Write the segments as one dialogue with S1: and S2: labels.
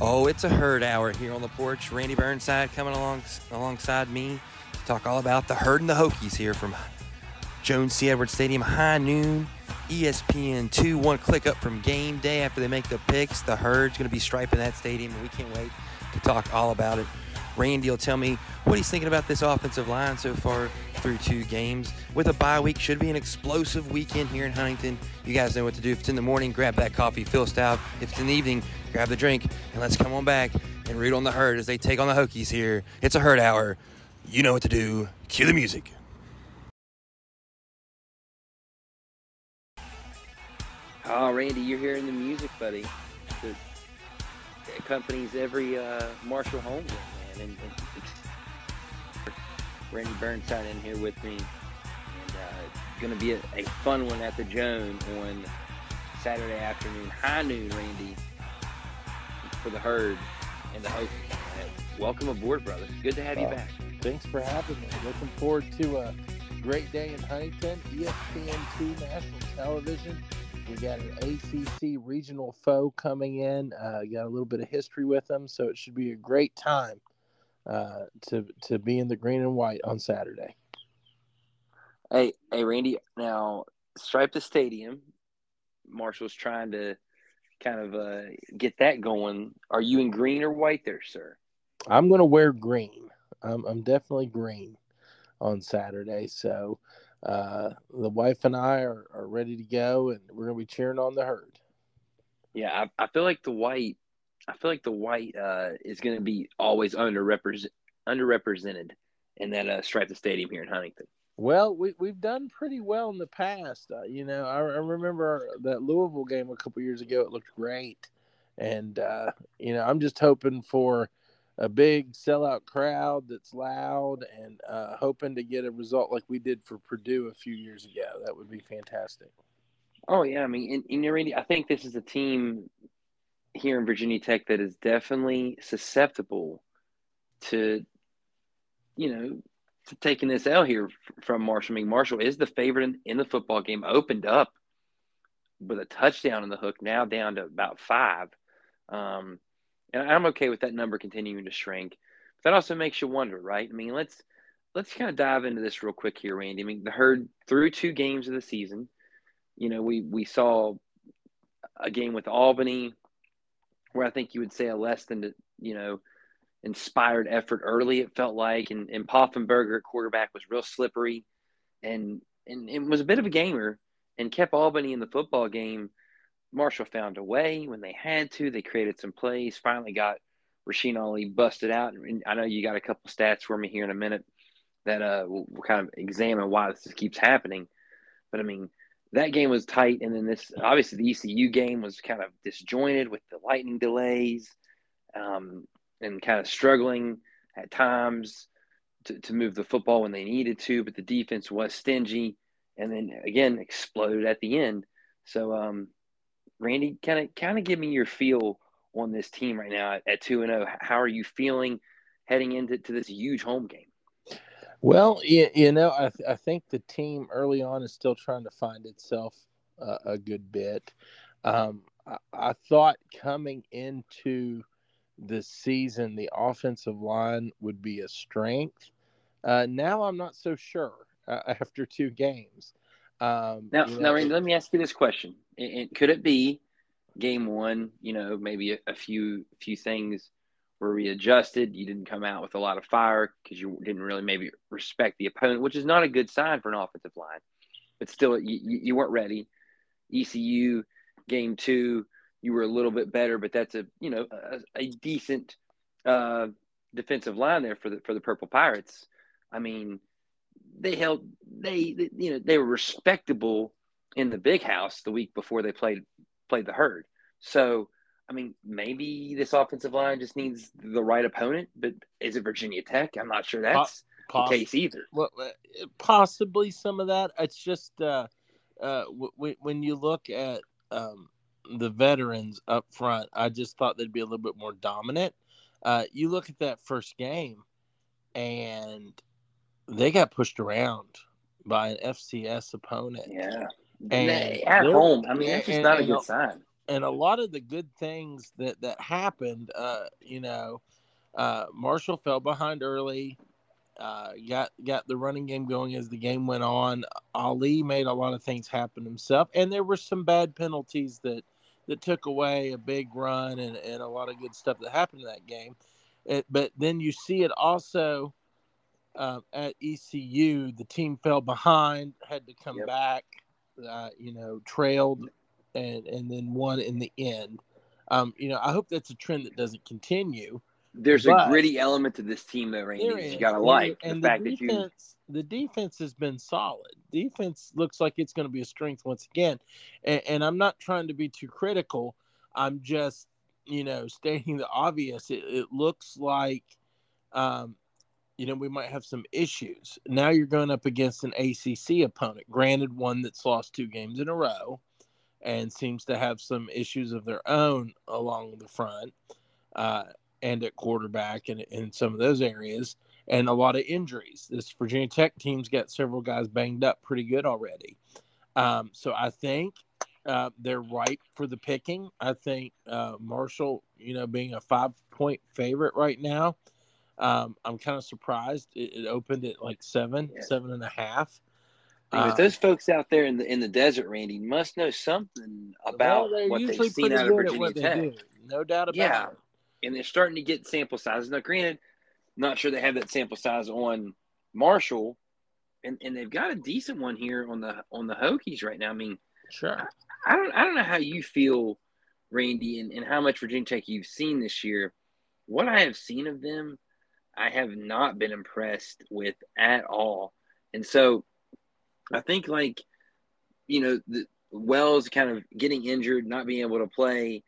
S1: Oh, it's a herd hour here on the porch. Randy Burnside coming along alongside me to talk all about the herd and the Hokies here from Joan C. Edwards Stadium, high noon. ESPN 2, one click up from game day after they make the picks. The herd's going to be striping that stadium, and we can't wait to talk all about it. Randy will tell me what he's thinking about this offensive line so far through two games. With a bye week, should be an explosive weekend here in Huntington. You guys know what to do. If it's in the morning, grab that coffee, Phil Stout. If it's in the evening, grab the drink, and let's come on back and root on the herd as they take on the Hokies here. It's a herd hour. You know what to do. Cue the music.
S2: Oh, Randy, you're hearing the music, buddy. The, accompanies every uh, Marshall home game, man. And, and Randy Burnside in here with me, and uh, going to be a, a, fun one at the Joan on Saturday afternoon, high noon, Randy, for the herd and the host. Uh, welcome aboard, brother. Good to have you back.
S3: Thanks for having me. Looking forward to a great day in Huntington. ESPN2 National Television we got an ACC regional foe coming in. Uh, got a little bit of history with them, so it should be a great time uh, to to be in the green and white on Saturday.
S2: Hey, hey, Randy. Now, stripe the stadium. Marshall's trying to kind of uh, get that going. Are you in green or white there, sir?
S3: I'm going to wear green. I'm, I'm definitely green on Saturday. So uh, the wife and I are, are ready to go, and we're gonna be cheering on the herd.
S2: Yeah, I, I feel like the white, I feel like the white uh, is gonna be always underrepresented, underrepresented in that uh, stripe the stadium here in Huntington.
S3: Well, we we've done pretty well in the past. Uh, you know, I, I remember that Louisville game a couple years ago. It looked great, and uh, you know, I'm just hoping for a big sellout crowd that's loud and uh, hoping to get a result like we did for Purdue a few years ago. That would be fantastic.
S2: Oh yeah, I mean, and, and Randy, I think this is a team here in Virginia Tech that is definitely susceptible to, you know, to taking this out here from Marshall. I mean, Marshall is the favorite in, in the football game. Opened up with a touchdown in the hook, now down to about five. Um, and I'm okay with that number continuing to shrink. But that also makes you wonder, right? I mean, let's let's kind of dive into this real quick here, Randy. I mean, the herd through two games of the season. You know, we we saw a game with Albany where I think you would say a less than you know inspired effort early. It felt like, and and Poffenberger at quarterback was real slippery, and and it was a bit of a gamer, and kept Albany in the football game Marshall found a way when they had to. They created some plays. Finally got Rasheen Ali busted out. And I know you got a couple stats for me here in a minute that uh, we'll, we'll kind of examine why this keeps happening. But I mean, that game was tight, and then this obviously the ECU game was kind of disjointed with the lightning delays, um, and kind of struggling at times to, to move the football when they needed to. But the defense was stingy, and then again exploded at the end. So um, Randy, kind of kind of give me your feel on this team right now at two and zero. Oh. How are you feeling heading into to this huge home game?
S3: Well, you, you know, I, th- I think the team early on is still trying to find itself uh, a good bit. Um, I, I thought coming into the season, the offensive line would be a strength. Uh, now I'm not so sure uh, after two games.
S2: Um, now, you know, now, let me ask you this question: Could it be game one? You know, maybe a, a few few things were readjusted. You didn't come out with a lot of fire because you didn't really maybe respect the opponent, which is not a good sign for an offensive line. But still, you, you weren't ready. ECU game two, you were a little bit better, but that's a you know a, a decent uh, defensive line there for the for the Purple Pirates. I mean, they held they, they, you know they were respectable in the big house the week before they played played the herd. So I mean, maybe this offensive line just needs the right opponent, but is it Virginia Tech? I'm not sure that's Poss- the case either.
S3: Well, uh, possibly some of that. It's just uh, uh, w- when you look at um, the veterans up front, I just thought they'd be a little bit more dominant. Uh, you look at that first game, and they got pushed around by an FCS opponent.
S2: Yeah. And at home, I mean, that's just not a good sign.
S3: And a lot of the good things that that happened, uh, you know, uh, Marshall fell behind early. Uh, got got the running game going as the game went on. Ali made a lot of things happen himself, and there were some bad penalties that that took away a big run and, and a lot of good stuff that happened in that game. It, but then you see it also uh, at ECU. The team fell behind, had to come yep. back, uh, you know, trailed, and and then won in the end. Um, you know, I hope that's a trend that doesn't continue.
S2: There's a gritty element to this team that Randy you got to like.
S3: And the, the defense, you... the defense has been solid. Defense looks like it's going to be a strength once again. And, and, I'm not trying to be too critical. I'm just, you know, stating the obvious. It, it looks like, um, you know, we might have some issues. Now you're going up against an ACC opponent, granted, one that's lost two games in a row and seems to have some issues of their own along the front. Uh, and at quarterback and in some of those areas, and a lot of injuries. This Virginia Tech team's got several guys banged up pretty good already. Um, so I think uh, they're ripe for the picking. I think uh, Marshall, you know, being a five point favorite right now, um, I'm kind of surprised. It, it, opened at like seven, yeah. seven and a half.
S2: Uh, those folks out there in the in the desert, Randy, must know something about well, what they've seen out of Virginia Tech.
S3: No doubt about
S2: yeah.
S3: it
S2: and they're starting to get sample sizes. Now, granted, not sure they have that sample size on Marshall, and, and they've got a decent one here on the on the Hokies right now. I mean,
S3: sure.
S2: I, I don't I don't know how you feel, Randy, and, and how much Virginia Tech you've seen this year. What I have seen of them, I have not been impressed with at all. And so, I think like, you know, the Wells kind of getting injured, not being able to play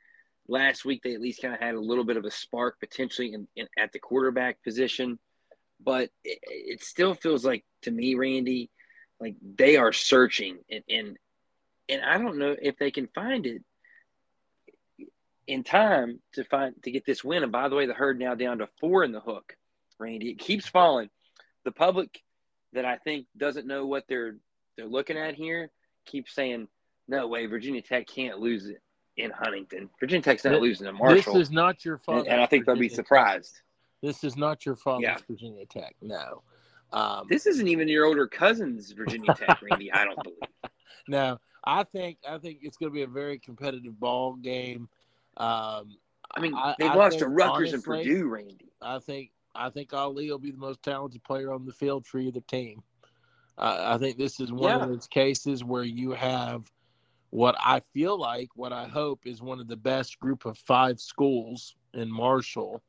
S2: Last week, they at least kind of had a little bit of a spark potentially in, in at the quarterback position, but it, it, still feels like to me, Randy, like they are searching and, and and I don't know if they can find it in time to find to get this win. And by the way, the herd now down to four in the hook, Randy. It keeps falling. The public that I think doesn't know what they're they're looking at here keeps saying, "No way, Virginia Tech can't lose it." in Huntington. Virginia Tech's not this, losing to Marshall.
S3: This is not your fault.
S2: And, and, I think Virginia they'll be surprised.
S3: Tech. This is not your fault, yeah. Virginia Tech. No.
S2: Um, this isn't even your older cousin's Virginia Tech, Randy. I don't believe.
S3: No, I think I think it's going to be a very competitive ball game. Um,
S2: I mean, they lost to Rutgers honestly, and Purdue, Randy.
S3: I think I think Ali will be the most talented player on the field for either team. I think this is one yeah. of those cases where you have what I feel like, what I hope is one of the best group of five schools in Marshall.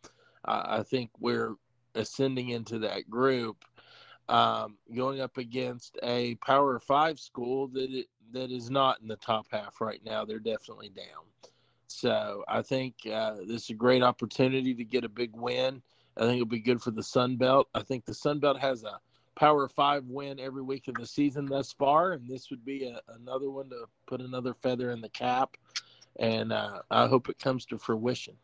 S3: Uh, I think we're ascending into that group, um, going up against a Power Five school that it, that is not in the top half right now. They're definitely down. So I think uh, this is a great opportunity to get a big win. I think it'll be good for the Sun Belt. I think the Sun Belt has a Power Five win every week of the season thus far, and this would be a, another one to put another feather in the cap. And uh, I hope it comes to fruition.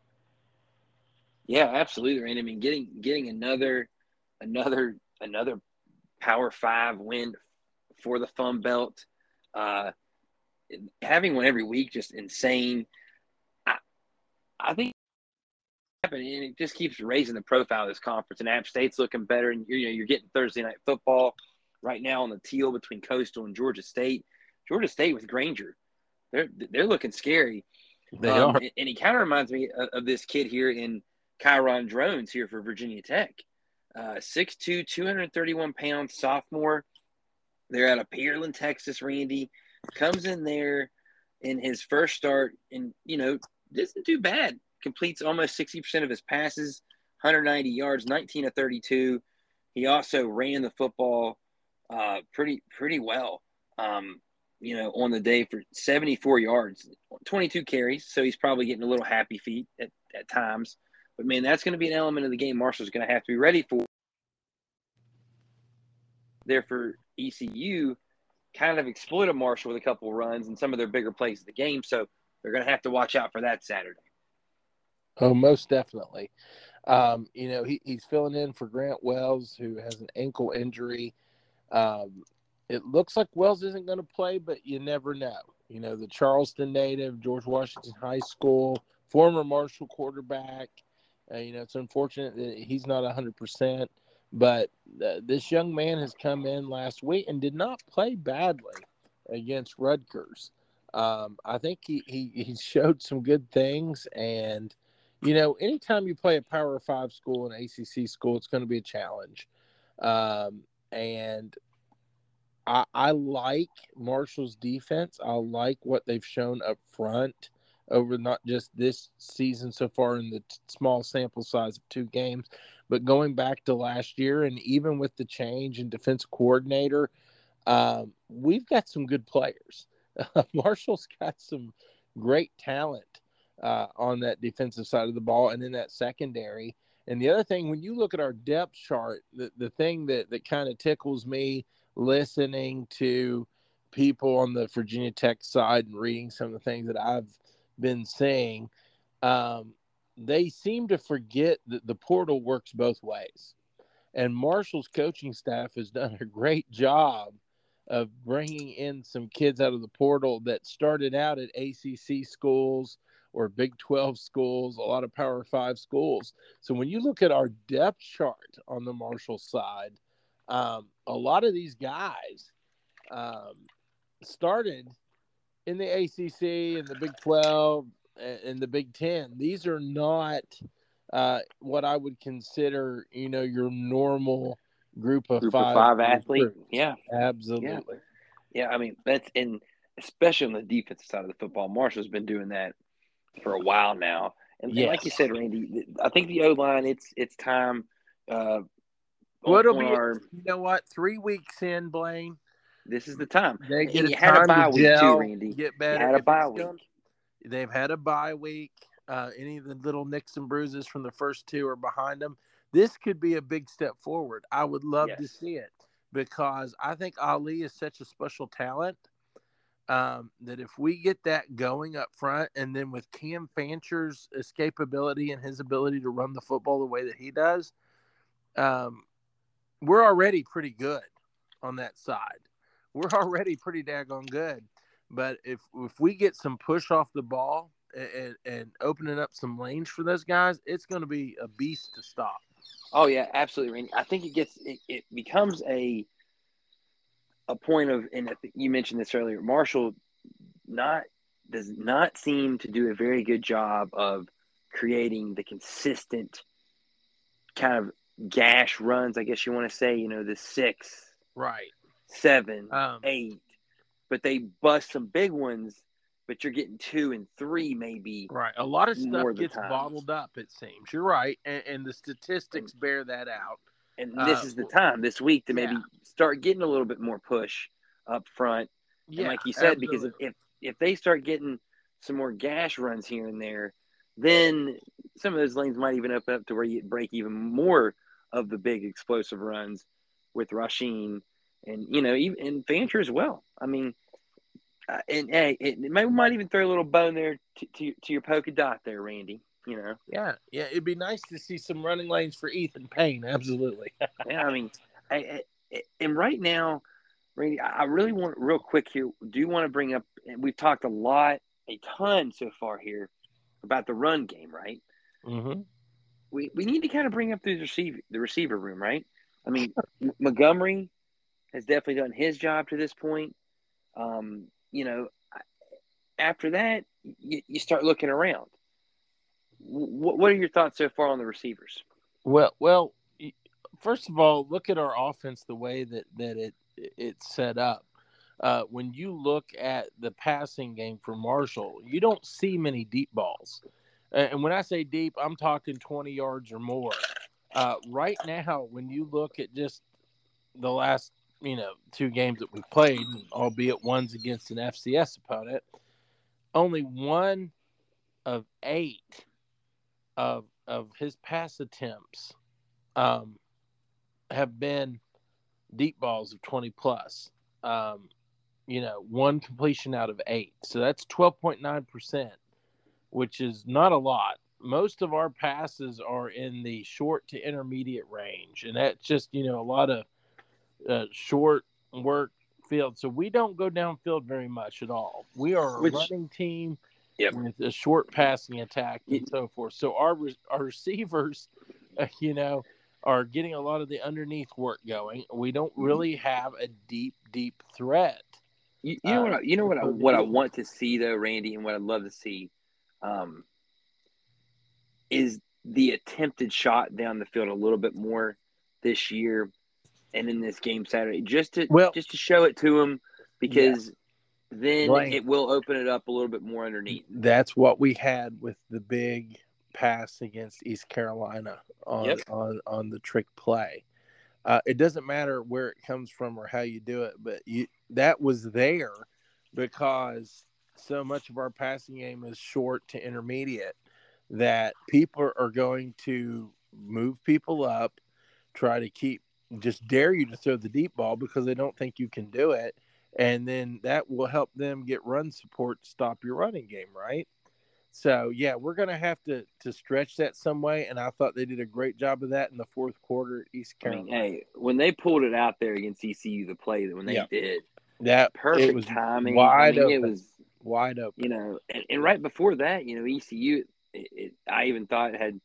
S2: Yeah, absolutely, Randy. I mean, getting getting another another another Power Five win for the Fun Belt, uh, having one every week, just insane. I I think and it just keeps raising the profile of this conference. And App State's looking better, and you're, you know you're getting Thursday night football right now on the teal between Coastal and Georgia State. Georgia State with Grainger, they're they're looking scary.
S3: They um, are,
S2: and, he kind of reminds me of, of, this kid here in Kyron Drones here for Virginia Tech. Uh, 6'2", 231 pounds, sophomore. They're out of Pearland, Texas. Randy comes in there in his first start, and you know isn't too bad completes almost 60% of his passes, 190 yards, 19 of 32. He also ran the football uh, pretty pretty well. Um, you know, on the day for 74 yards, 22 carries. So he's probably getting a little happy feet at, at times. But man, that's going to be an element of the game Marshall's going to have to be ready for. There for ECU, kind of exploited Marshall with a couple runs and some of their bigger plays of the game. So they're going to have to watch out for that Saturday.
S3: Oh, most definitely. Um, you know, he, he's filling in for Grant Wells, who has an ankle injury. Um, it looks like Wells isn't going to play, but you never know. You know, the Charleston native, George Washington High School, former Marshall quarterback. Uh, you know, it's unfortunate that he's not 100%, but uh, this young man has come in last week and did not play badly against Rutgers. Um, I think he, he, he showed some good things. And, you know, anytime you play a Power Five school, an ACC school, it's going to be a challenge. Um, and I, I like Marshall's defense. I like what they've shown up front over not just this season so far in the t- small sample size of two games, but going back to last year and even with the change in defense coordinator, um, we've got some good players. Marshall's got some great talent uh, on that defensive side of the ball and in that secondary. And the other thing, when you look at our depth chart, the, the thing that, that kind of tickles me listening to people on the Virginia Tech side and reading some of the things that I've been saying, um, they seem to forget that the portal works both ways. And Marshall's coaching staff has done a great job of bringing in some kids out of the portal that started out at ACC schools or Big 12 schools, a lot of Power 5 schools. So when you look at our depth chart on the Marshall side, um, a lot of these guys um, started in the ACC and the Big 12 and the Big 10. These are not uh, what I would consider, you know, your normal group of
S2: Group
S3: five,
S2: of five athletes. Yeah.
S3: Absolutely.
S2: Yeah, I mean that's and especially on the defensive side of the football, Marshall's been doing that for a while now. And, and like you said, Randy, I think the O line, it's it's time. Uh,
S3: Well, it'll be,
S2: our-
S3: you know what? Three weeks in, Blain,
S2: this is the time.
S3: they get
S2: you had a bye
S3: to
S2: week
S3: gel,
S2: too, Randy.
S3: get
S2: You
S3: better.
S2: had a bye week.
S3: gonna- They've had a bye week. Uh, any of the little nicks and bruises from the first two are behind them. This could be a big step forward. I would love to see it because I think Ali is such a special talent um, that if we get that going up front, and then with Cam Fancher's escapability and his ability to run the football the way that he does, um, we're already pretty good on that side. We're already pretty daggone good. But if if we get some push off the ball and, and opening up some lanes for those guys, it's going to be a beast to stop.
S2: Oh yeah, absolutely. I think it gets it, it becomes a a point of, and you mentioned this earlier. Marshall not does not seem to do a very good job of creating the consistent kind of gash runs. I guess you want to say, you know, the six,
S3: Right.
S2: seven,
S3: Um,
S2: eight, but they bust some big ones. But you're getting two and three, maybe.
S3: right. A lot of stuff gets
S2: time.
S3: bottled up. It seems you're right, and, and the statistics bear that out.
S2: And this
S3: Uh,
S2: is the time this week to maybe
S3: yeah.
S2: start getting a little bit more push up front.
S3: Yeah,
S2: and like you said, because
S3: absolutely.
S2: if, if if they start getting some more gash runs here and there, then some of those lanes might even open up to where you break even more of the big explosive runs with Rasheen and you know even and Fancher as well. I mean, uh, and hey, it, it might, might even throw a little bone there to, to to your polka dot there, Randy. You know,
S3: yeah, yeah, it'd be nice to see some running lanes for Ethan Payne. Absolutely.
S2: yeah. I mean, I, I, and right now, Randy, I really want real quick here. Do you want to bring up? And we've talked a lot, a ton so far here about the run game, right?
S3: mm-hmm.
S2: We we need to kind of bring up the receiver the receiver room, right? I mean, Montgomery has definitely done his job to this point. Um, you know, after that, you, you start looking around. What what are your thoughts so far on the receivers?
S3: Well, well, first of all, look at our offense the way that that it it's set up. Uh, when you look at the passing game for Marshall, you don't see many deep balls. And when I say deep, I'm talking 20 yards or more. Uh, right now, when you look at just the last, you know, two games that we've played, albeit one's against an FCS opponent, only one of eight of of his pass attempts um, have been deep balls of 20 plus. Um, you know, one completion out of eight. So that's 12.9%, which is not a lot. Most of our passes are in the short to intermediate range. And that's just, you know, a lot of uh, short work field. So we don't go downfield very much at all. We are a
S2: Which-
S3: running team
S2: Yep.
S3: with a short passing attack and so forth. So our our receivers, uh, you know, are getting a lot of the underneath work going. We don't
S2: Mm-hmm.
S3: really have a deep, deep threat.
S2: You, you know what? I, you know what? I,
S3: Uh,
S2: what I want to see though, Randy, and what I'd love to see, um, is the attempted shot down the field a little bit more this year, and in this game Saturday, just to
S3: Well-
S2: just to show it to them, because then
S3: Right.
S2: it will open it up a little bit more underneath.
S3: That's what we had with the big pass against East Carolina on
S2: Yep.
S3: on on the trick play. Uh, it doesn't matter where it comes from or how you do it, but you, that was there because so much of our passing game is short to intermediate that people are going to move people up, try to keep just dare you to throw the deep ball because they don't think you can do it. And then that will help them get run support to stop your running game, right? So yeah, we're gonna have to to stretch that some way, and I thought they did a great job of that in the fourth quarter at East
S2: I
S3: Carolina.
S2: mean, hey, when they pulled it out there against ECU, the play that when they
S3: Yeah.
S2: did,
S3: that
S2: perfect
S3: it was
S2: timing.
S3: wide
S2: I mean, it was
S3: wide open.
S2: you know, and, and right before that, you know, ECU, it, it, I even thought it had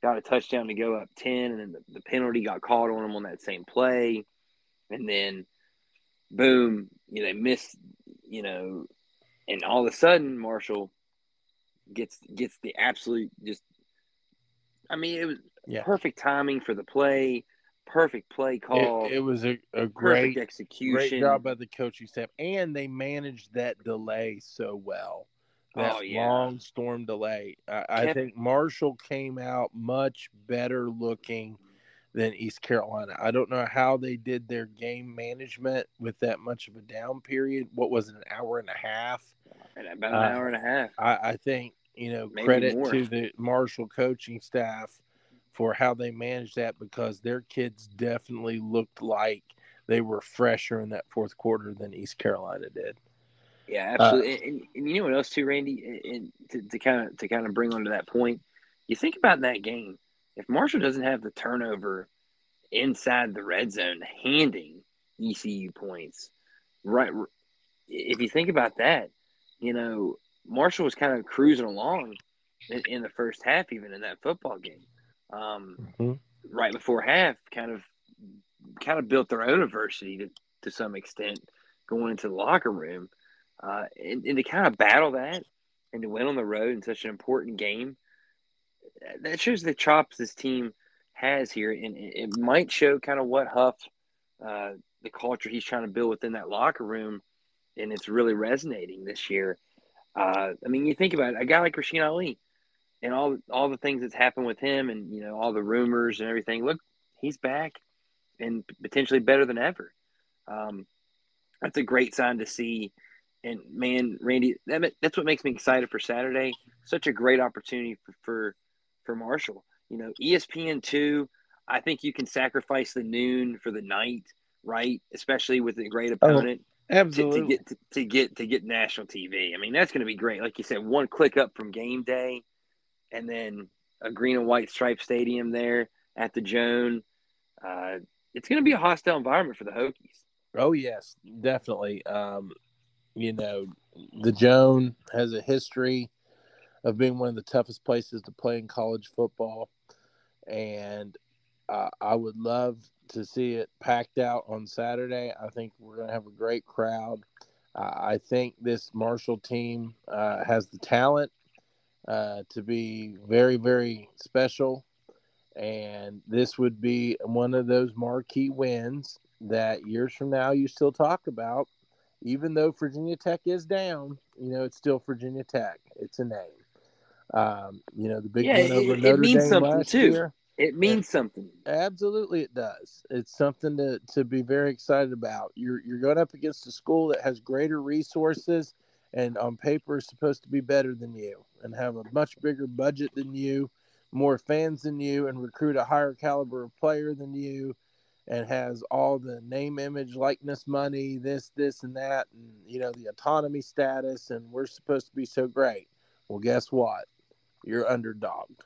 S2: got a touchdown to go up 10, and then the, the penalty got called on them on that same play. And then, boom, you know, they missed, you know, and all of a sudden, Marshall gets gets the absolute just, I mean, it was
S3: Yeah.
S2: perfect timing for the play, perfect play call,
S3: It, it was a, a great
S2: execution.
S3: great job by the coaching staff, and they managed that delay so well. Oh, that
S2: Oh, yeah.
S3: long storm delay. I, I think Marshall came out much better looking than East Carolina. I don't know how they did their game management with that much of a down period. What was it, an hour and a half?
S2: And about an
S3: Uh,
S2: hour and a half.
S3: I, I think you know
S2: Maybe
S3: credit
S2: more.
S3: to the Marshall coaching staff for how they managed that because their kids definitely looked like they were fresher in that fourth quarter than East Carolina did.
S2: Yeah,
S3: Uh,
S2: absolutely. and, and, and you know what else too, Randy? And to, to kind of to kind of bring on to that point, you think about that game. If Marshall doesn't have the turnover inside the red zone, handing ECU points, right? If you think about that, you know Marshall was kind of cruising along in, in the first half, even in that football game. Um, right before half, kind of kind of built their own adversity to, to some extent going into the locker room. Uh, and, and to kind of battle that and to win on the road in such an important game, that shows the chops this team has here. And it, might show kind of what Huff, uh, the culture he's trying to build within that locker room, and it's really resonating this year. Uh, I mean, you think about it, a guy like Rasheen Ali and all all the things that's happened with him, and you know all the rumors and everything. Look, he's back and potentially better than ever. Um, that's a great sign to see. And man, Randy, that, that's what makes me excited for Saturday. Such a great opportunity for for, for Marshall. You know, ESPN two. I think you can sacrifice the noon for the night, right? Especially with a great opponent to,
S3: Absolutely.
S2: to get to, to get to get national TV. I mean, that's going to be great. Like you said, one click up from game day, and then a green and white stripe stadium there at the Joan. Uh, it's going to be a hostile environment for the Hokies.
S3: Oh yes, definitely. Um, you know, the Joan has a history of being one of the toughest places to play in college football, and uh, I would love to see it packed out on Saturday. I think we're going to have a great crowd. Uh, I think this Marshall team uh, has the talent uh, to be very, very special. And this would be one of those marquee wins that years from now you still talk about. Even though Virginia Tech is down, you know, it's still Virginia Tech. It's a name. Um, you know, the big
S2: Yeah,
S3: win over
S2: it- it
S3: Notre
S2: means
S3: Dame
S2: something,
S3: last
S2: too.
S3: year.
S2: It means something.
S3: Absolutely, it does. It's something to, to be very excited about. You're you're going up against a school that has greater resources and on paper is supposed to be better than you and have a much bigger budget than you, more fans than you, and recruit a higher caliber of player than you, and has all the name, image, likeness, money, this, this, and that, and you know the autonomy status, and we're supposed to be so great. Well, guess what? You're underdogged.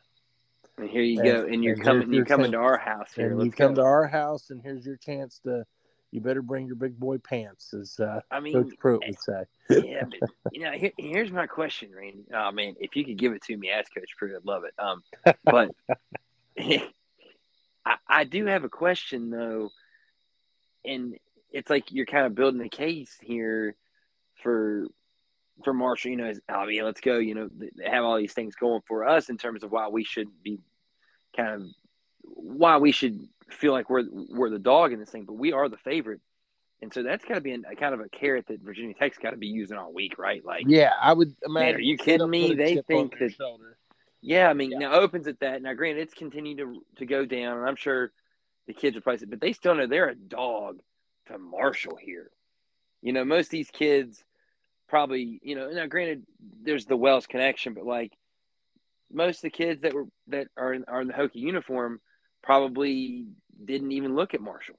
S2: And here you
S3: And-
S2: go. And you're
S3: and
S2: coming. you're coming
S3: chance.
S2: to our house here.
S3: you come
S2: go.
S3: to our house and here's your chance to you better bring your big boy pants, as uh,
S2: I mean,
S3: Coach Pruett would say.
S2: yeah, but, you know, here, here's my question, Randy. Oh man, if you could give it to me as Coach Pruett, I'd love it. Um, but I, I do have a question though, and it's like you're kind of building a case here for for Marshall. You know, as, oh yeah, let's go. You know, they have all these things going for us in terms of why we should be kind of why we should feel like we're we're the dog in this thing, but we are the favorite. And so that's got to be a, kind of a carrot that Virginia Tech's got to be using all week, right? Like,
S3: Yeah, I would imagine.
S2: man, are you kidding me? They think that
S3: shoulder.
S2: yeah, I mean,
S3: Yeah.
S2: now opens at that. Now, granted, it's continued to to go down, and I'm sure the kids probably say, but they still know they're a dog to Marshall here. You know, most of these kids probably, you know, now granted, there's the Wells connection, but like most of the kids that were that are in, are in the Hokie uniform probably didn't even look at Marshall.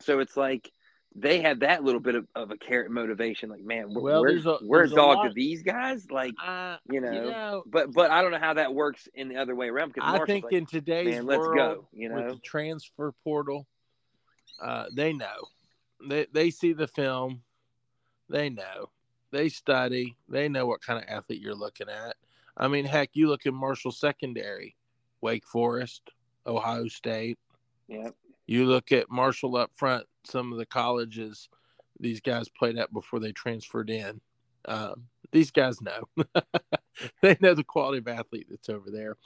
S2: So it's like they have that little bit of, of a carrot motivation. Like, man, we're,
S3: Well,
S2: we're,
S3: a-
S2: we're a dog to these guys. Like,
S3: Uh,
S2: you know,
S3: you know,
S2: but but I don't know how that works in the other way around because
S3: I think
S2: like,
S3: in today's
S2: man, let's go. You
S3: with
S2: know,
S3: the transfer portal, uh, they know. They they see the film, they know. They study. They know what kind of athlete you're looking at. I mean, heck, you look at Marshall Secondary, Wake Forest, Ohio State.
S2: yeah,
S3: You look at Marshall up front. Some of the colleges these guys played at before they transferred in. Um, these guys know. they know the quality of athlete that's over there.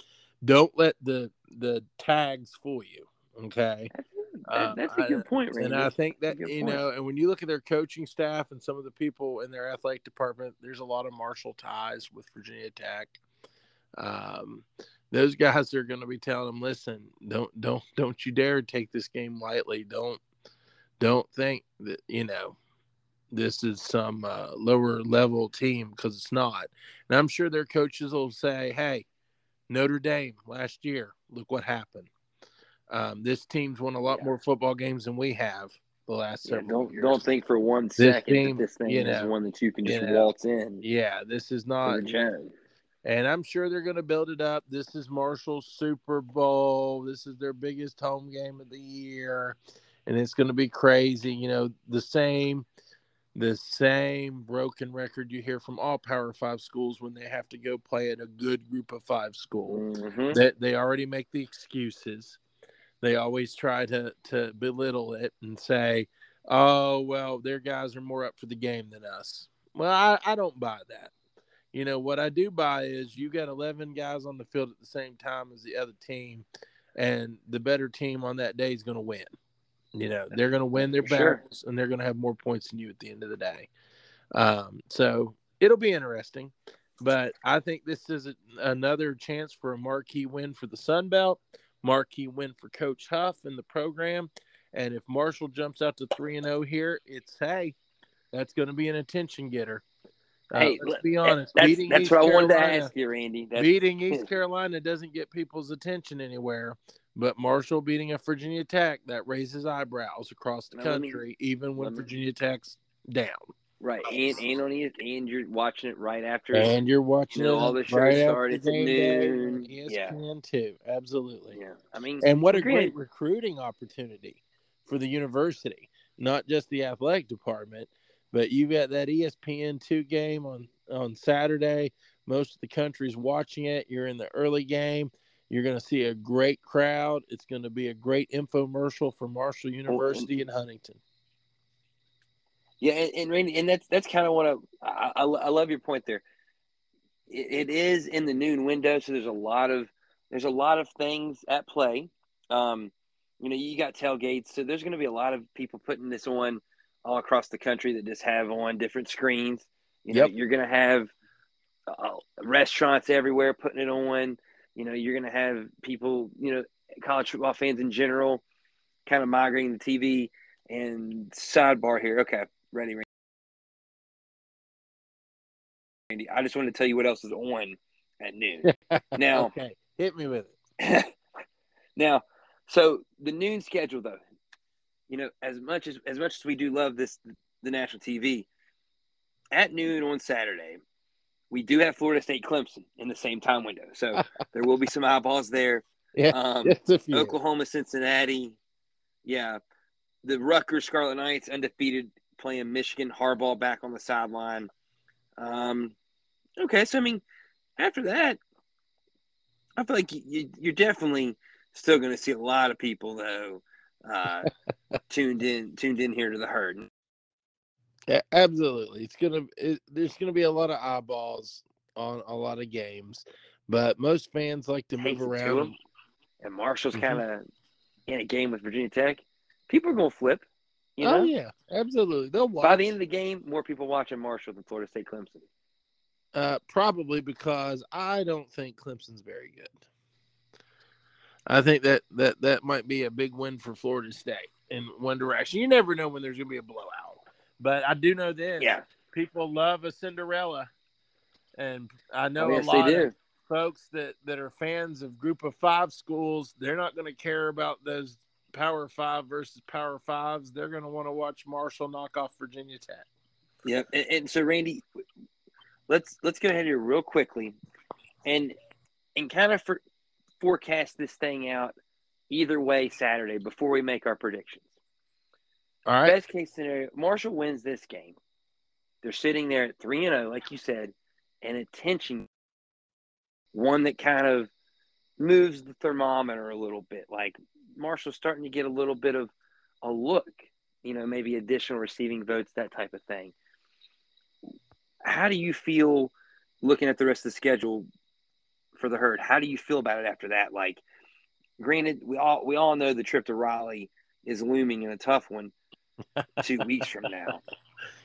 S3: Don't let the the tags fool you. Okay.
S2: that,
S3: Uh,
S2: that's a good point, Randy.
S3: And I think that you
S2: point.
S3: know, and when you look at their coaching staff and some of the people in their athletic department, there's a lot of Marshall ties with Virginia Tech. Um, those guys are going to be telling them, "Listen, don't don't don't you dare take this game lightly. Don't don't think that you know this is some uh, lower level team because it's not." And I'm sure their coaches will say, "Hey, Notre Dame last year, look what happened." Um, this team's won a lot
S2: Yeah.
S3: more football games than we have the last
S2: Yeah,
S3: several
S2: don't
S3: years.
S2: don't think for one second
S3: team,
S2: that this thing
S3: you
S2: is one that you can just
S3: you know,
S2: waltz in
S3: Yeah, this is not. And I'm sure they're going to build it up. This is Marshall's Super Bowl. This is their biggest home game of the year. And it's going to be crazy. You know, the same the same broken record you hear from all Power 5 schools when they have to go play at a good group of 5 school.
S2: Mhm.
S3: They they already make the excuses. They always try to to belittle it and say, "Oh, well, their guys are more up for the game than us." Well, I, I don't buy that. You know what I do buy is you got 11 guys on the field at the same time as the other team, and the better team on that day is going to win. You know they're going to win their
S2: For sure.
S3: battles, and they're going to have more points than you at the end of the day. Um, so it'll be interesting. But I think this is a, another chance for a marquee win for the Sun Belt, marquee win for Coach Huff and the program. And if Marshall jumps out to three and zero here, it's hey, that's going to be an attention getter. Uh,
S2: Hey,
S3: let's be honest.
S2: That's,
S3: beating
S2: that's
S3: East
S2: what I wanted to
S3: Carolina-
S2: ask you, Randy. That's,
S3: beating East Carolina doesn't get people's attention anywhere, but Marshall beating a Virginia Tech that raises eyebrows across the
S2: let me-
S3: country, even when
S2: me-
S3: Virginia Tech's down.
S2: Right, and and on it, and you're watching it right after.
S3: And you're watching
S2: You know, all the shows
S3: right after
S2: start, it's at
S3: game day on
S2: noon. Yeah.
S3: ESPN too. Absolutely.
S2: yeah, I mean,
S3: And what a
S2: granted-
S3: great recruiting opportunity for the university, not just the athletic department, but you've got that ESPN two game on on Saturday. Most of the country's watching it. You're in the early game. You're going to see a great crowd. It's going to be a great infomercial for Marshall oh, University in Huntington.
S2: Yeah, and, and Randy, and that's that's kind of what I, I I I love your point there. It, it is in the noon window, so there's a lot of there's a lot of things at play. Um, you know, you got tailgates, so there's going to be a lot of people putting this on all across the country that just have on different screens. You know,
S3: Yep.
S2: you're going to have uh, restaurants everywhere putting it on. You know, you're going to have people, you know, college football fans in general, kind of migrating to TV. And sidebar here, okay, ready, Randy. I just wanted to tell you what else is on at noon. Now,
S3: okay, hit me with it.
S2: now, so the noon schedule, though, you know, as much as as much as we do love this, the national TV, at noon on Saturday, we do have Florida State Clemson in the same time window, so there will be some eyeballs there.
S3: Yeah,
S2: Um,
S3: just a few.
S2: Oklahoma, Cincinnati, yeah, the Rutgers Scarlet Knights undefeated playing Michigan. Harbaugh back on the sideline. Um, okay, so I mean, after that, I feel like you, you're definitely still going to see a lot of people though uh, tuned in tuned in here to the herd.
S3: Yeah, absolutely. It's gonna it, there's gonna be a lot of eyeballs on a lot of games, but most fans like to move
S2: Hates it to
S3: around.
S2: them. And Marshall's kind of in a game with Virginia Tech. People are going to flip. You know,
S3: oh yeah, absolutely. They'll watch.
S2: by the end of the game, more people watching Marshall than Florida State Clemson.
S3: Uh, probably because I don't think Clemson's very good. I think that that that might be a big win for Florida State in one direction. You never know when there's going to be a blowout, but I do know this:
S2: Yeah,
S3: people love a Cinderella, and I know
S2: oh, yes,
S3: a lot of folks that that are fans of Group of Five schools. They're not going to care about those Power Five versus Power Fives. They're going to want to watch Marshall knock off Virginia Tech.
S2: Yep. And, and so, Randy, let's let's go ahead here real quickly, and and kind of for, forecast this thing out either way Saturday before we make our predictions.
S3: All right.
S2: Best case scenario, Marshall wins this game. They're sitting there at three and zero, like you said, and attention one that kind of moves the thermometer a little bit. Like Marshall's starting to get a little bit of a look, you know, maybe additional receiving votes, that type of thing. How do you feel looking at the rest of the schedule for the herd? How do you feel about it after that? Like, granted, we all we all know the trip to Raleigh is looming and a tough one two weeks from now.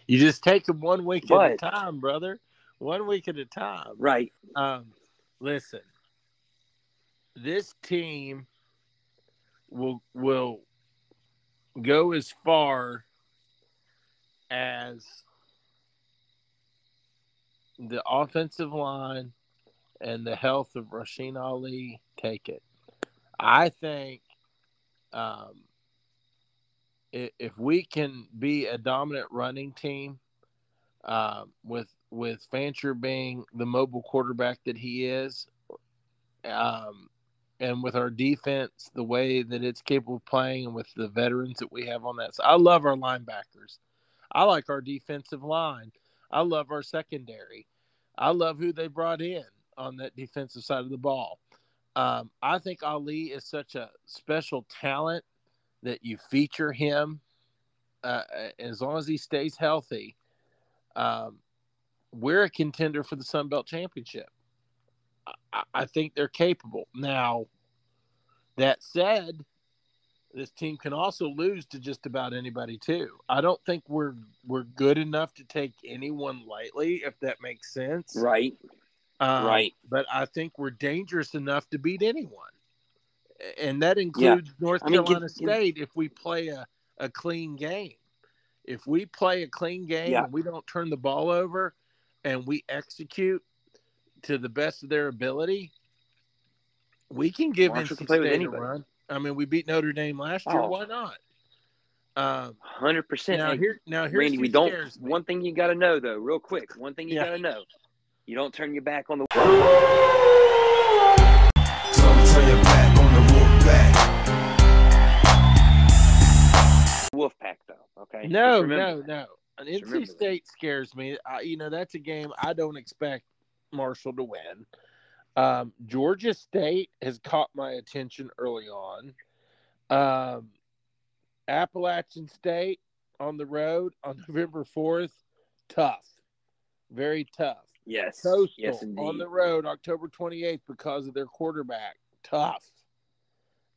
S3: You just take them one week at a time, brother. One week at a time.
S2: Right.
S3: Um, listen, this team will will go as far as the offensive line and the health of Rasheen Ali take it. I think um, if we can be a dominant running team um, with with Fancher being the mobile quarterback that he is, um, and with our defense the way that it's capable of playing, and with the veterans that we have on that side, I love our linebackers. I like our defensive line. I love our secondary. I love who they brought in on that defensive side of the ball. Um, I think Ali is such a special talent that you feature him uh, as long as he stays healthy. Um, we're a contender for the Sun Belt Championship. I, I think they're capable. Now, that said, this team can also lose to just about anybody too. I don't think we're we're good enough to take anyone lightly, if that makes sense.
S2: Right.
S3: Um,
S2: Right.
S3: But I think we're dangerous enough to beat anyone. And that includes North
S2: I mean,
S3: Carolina
S2: get-
S3: State if we play a, a clean game. If we play a clean game
S2: Yeah.
S3: and we don't turn the ball over and we execute to the best of their ability, we can give
S2: Marshall
S3: NC
S2: can play with
S3: State a
S2: anybody.
S3: run. I mean, we beat Notre Dame last year.
S2: Oh.
S3: Why not? Um,
S2: Hundred percent.
S3: now here, now here's
S2: Randy, we don't.
S3: me.
S2: One thing you got to know, though, real quick. One thing you
S3: Yeah.
S2: got to know: you don't turn your back on the.
S4: Don't turn your back on the wolf.
S2: Wolfpack, though. Okay.
S3: No, no,
S2: that.
S3: no. An
S2: Just
S3: NC
S2: remember that.
S3: State scares me. I, you know, that's a game I don't expect Marshall to win. Um, Georgia State has caught my attention early on. Um, Appalachian State on the road on November 4th, tough. Very tough.
S2: Yes.
S3: Coastal
S2: yes, indeed.
S3: on the road October 28th because of their quarterback. Tough.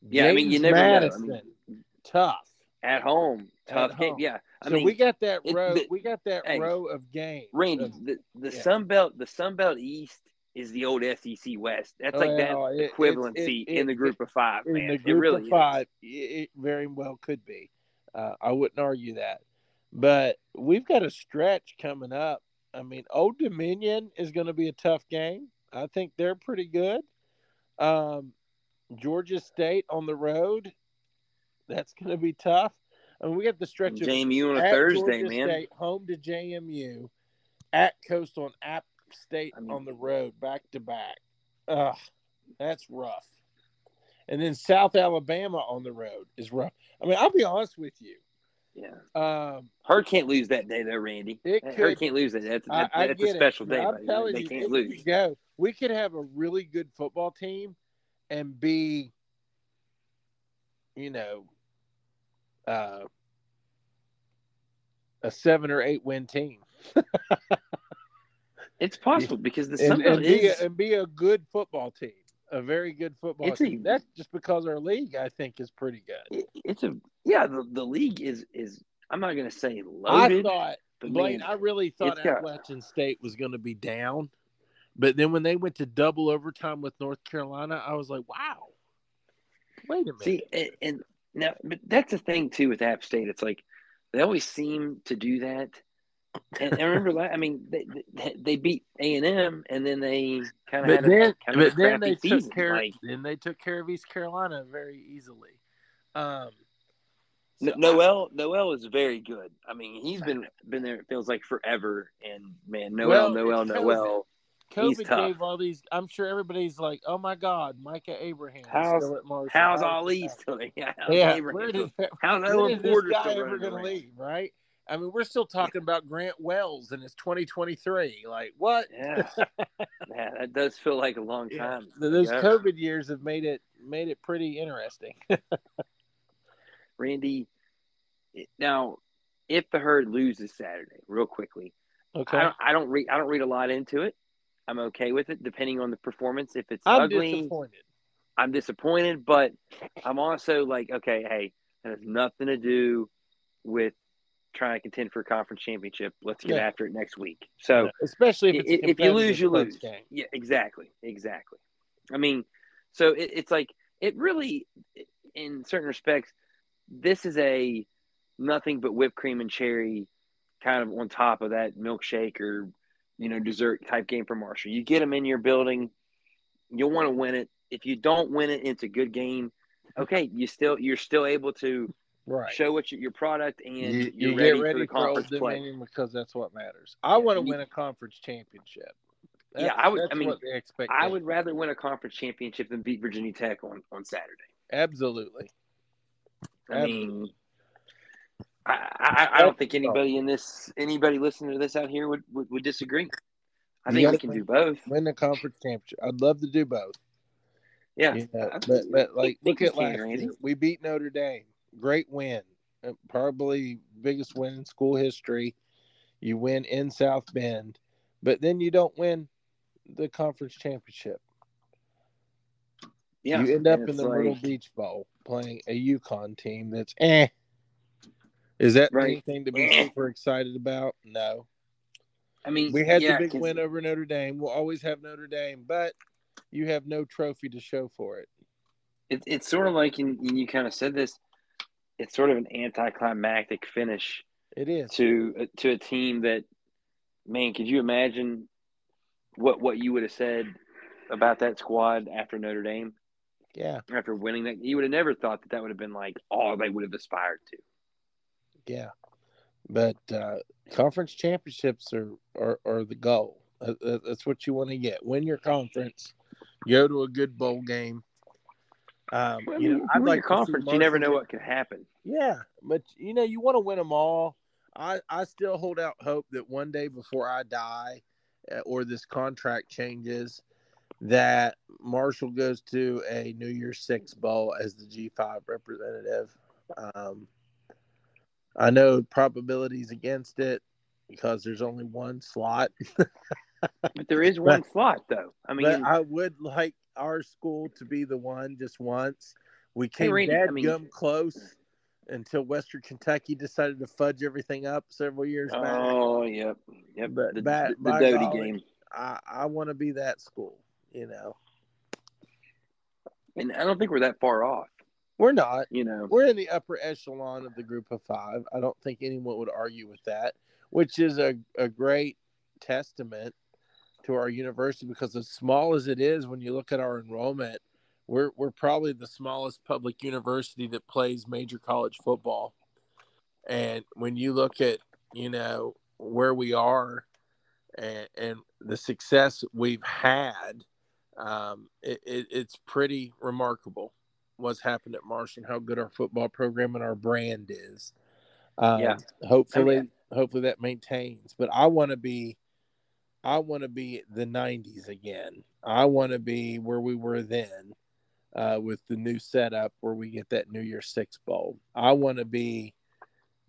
S2: Yeah, I mean, you
S3: James
S2: never know. I mean-
S3: tough.
S2: At home,
S3: At
S2: tough game.
S3: home.
S2: Yeah. I
S3: so
S2: mean,
S3: we got that
S2: it-
S3: row.
S2: the-
S3: we got that
S2: hey,
S3: row of games.
S2: Randy,
S3: of-
S2: the, the
S3: yeah.
S2: Sun Belt, the Sun Belt East is the old SEC West. That's like that
S3: Oh, it-
S2: equivalency
S3: it-
S2: in the
S3: it-
S2: group of five, Man.
S3: in the
S2: it
S3: group
S2: really
S3: of five, it, it very well could be. Uh, I wouldn't argue that, but we've got a stretch coming up. I mean, Old Dominion is going to be a tough game. I think they're pretty good. Um, Georgia State on the road, that's going to be tough. I mean, we got the stretch of
S2: JMU on a Thursday,
S3: Georgia
S2: man.
S3: State, home to JMU, at Coastal and App State
S2: I mean-
S3: on the road, back to back. Ugh, that's rough. And then South Alabama on the road is rough. I mean, I'll be honest with you.
S2: Yeah.
S3: Um,
S2: Herd can't lose that day, though, Randy.
S3: It
S2: Herd
S3: could-
S2: can't lose that. That's,
S3: I, I
S2: that's a special
S3: it.
S2: day. buddy.
S3: I'm telling
S2: they
S3: you,
S2: can't lose.
S3: could go. We could have a really good football team and be, you know, uh, a seven or eight win team,
S2: It's possible because the
S3: and,
S2: Sun Belt
S3: and, be
S2: is.
S3: a, and be a good football team, a very good football
S2: It's a-
S3: team. That's just because our league, I think, is pretty good.
S2: it- it's a yeah. The, the league is is. I'm not going to say loaded.
S3: I thought
S2: but
S3: Blain,
S2: man,
S3: I really thought
S2: it's got-
S3: Appalachian State was going to be down, but then when they went to double overtime with North Carolina, I was like, wow. Wait a minute.
S2: See, and, and now, but that's the thing too with App State. It's like they always seem to do that. And, and remember, la- I mean, they, they, they beat A and M, and then they kind of
S3: but
S2: had a,
S3: then,
S2: kind of a
S3: but then they
S2: season.
S3: took care.
S2: Like
S3: then they took care of East Carolina very easily. Um, so
S2: Noel, Noel is very good. I mean, he's been been there. It feels like forever. And man, Noel,
S3: Well,
S2: Noel,
S3: it's
S2: Noel. he's
S3: COVID
S2: tough.
S3: gave all these. I'm sure everybody's like, "Oh my God, Micah Abraham
S2: How's-
S3: still at Marshall."
S2: How's
S3: How's
S2: Ali
S3: that?"
S2: still there? Yeah, how's
S3: Yeah,
S2: Abraham
S3: where did,
S2: how's
S3: when
S2: Owen
S3: is this
S2: Porter
S3: guy
S2: still
S3: ever
S2: running
S3: going to leave? Right? I mean, we're still talking about Grant Wells, and it's 2023. Like, what?
S2: Yeah, yeah, that does feel like a long time.
S3: Th- Those
S2: Yeah.
S3: COVID years have made it made it pretty interesting.
S2: Randy, eh, now if the herd loses Saturday, real quickly,
S3: okay,
S2: I don't, I don't read I don't read a lot into it. I'm okay with it, depending on the performance. If it's
S3: I'm
S2: ugly,
S3: disappointed.
S2: I'm disappointed, but I'm also like, okay, hey, that has nothing to do with trying to contend for a conference championship. Let's get
S3: Yeah.
S2: after it next week. So
S3: especially if it's
S2: if, if you lose, you lose.
S3: game.
S2: Yeah, exactly, exactly. I mean, so it, it's like it really, in certain respects, this is a nothing but whipped cream and cherry, kind of on top of that milkshake or you know dessert type game for Marshall. You get them in your building, you'll want to win it. If you don't win it, it's a good game. Okay, you still you're still able to
S3: Right.
S2: show what your, your product and
S3: you,
S2: you're
S3: you
S2: ready,
S3: get ready
S2: for the
S3: for
S2: conference play.
S3: Dominion because that's what matters. I want to win a conference championship.
S2: Yeah, I would- I mean,
S3: what the expectation.
S2: I would rather win a conference championship than beat Virginia Tech on, on Saturday.
S3: absolutely.
S2: I mean, I, I, I don't think anybody in this, anybody listening to this out here would, would, would disagree. I
S3: You
S2: think we can
S3: win-
S2: do both.
S3: win the conference championship. I'd love to do both.
S2: Yeah.
S3: You but but like look at last year. We beat Notre Dame. Great win. Uh, Probably biggest win in school history. You win in South Bend, but then you don't win the conference championship.
S2: Yeah.
S3: you end up in the Myrtle Beach Bowl playing a UConn team that's eh. Is that
S2: Right.
S3: anything to be super excited about? No.
S2: I mean,
S3: We had
S2: yeah,
S3: the big win over Notre Dame. We'll always have Notre Dame, but you have no trophy to show for it.
S2: It, it's sort of like, and you kind of said this, it's sort of an anticlimactic finish
S3: It is.
S2: to to a team that, man, could you imagine what what you would have said about that squad after Notre Dame
S3: Yeah.
S2: after winning that? You would have never thought that that would have been like all they would have aspired to.
S3: Yeah. But uh, conference championships are, are, are the goal. That's what you want to get. Win your conference, go to a good bowl game. Um,
S2: Well,
S3: you know, I'd like
S2: your conference. You never know what could happen.
S3: Yeah, but you know, you want to win them all. I, I still hold out hope that one day before I die uh, or this contract changes, that Marshall goes to a New Year's Six bowl as the G5 representative. Um, I know probabilities against it because there's only one slot,
S2: But there is one slot, though. I mean,
S3: but I would like our school to be the one just once. We
S2: Hey,
S3: came
S2: Randy,
S3: dead
S2: I mean-
S3: close until Western Kentucky decided to fudge everything up several years back.
S2: oh, yep, yep.
S3: But
S2: the
S3: by-
S2: the, the Doty
S3: golly.
S2: game,
S3: I, I want to be that school, you know.
S2: and I don't think we're that far off.
S3: We're not.
S2: You know,
S3: We're in the upper echelon of the group of five. I don't think anyone would argue with that, which is a, a great testament to our university because as small as it is, when you look at our enrollment, we're we're probably the smallest public university that plays major college football. And when you look at, you know, where we are and, and the success we've had, um, it, it, it's pretty remarkable what's happened at Marshall and how good our football program and our brand is. Um,
S2: Yeah.
S3: Hopefully, hopefully that maintains. But I want to be, I want to be the '90s again. I want to be where we were then, uh, with the new setup where we get that New Year Six bowl. I want to be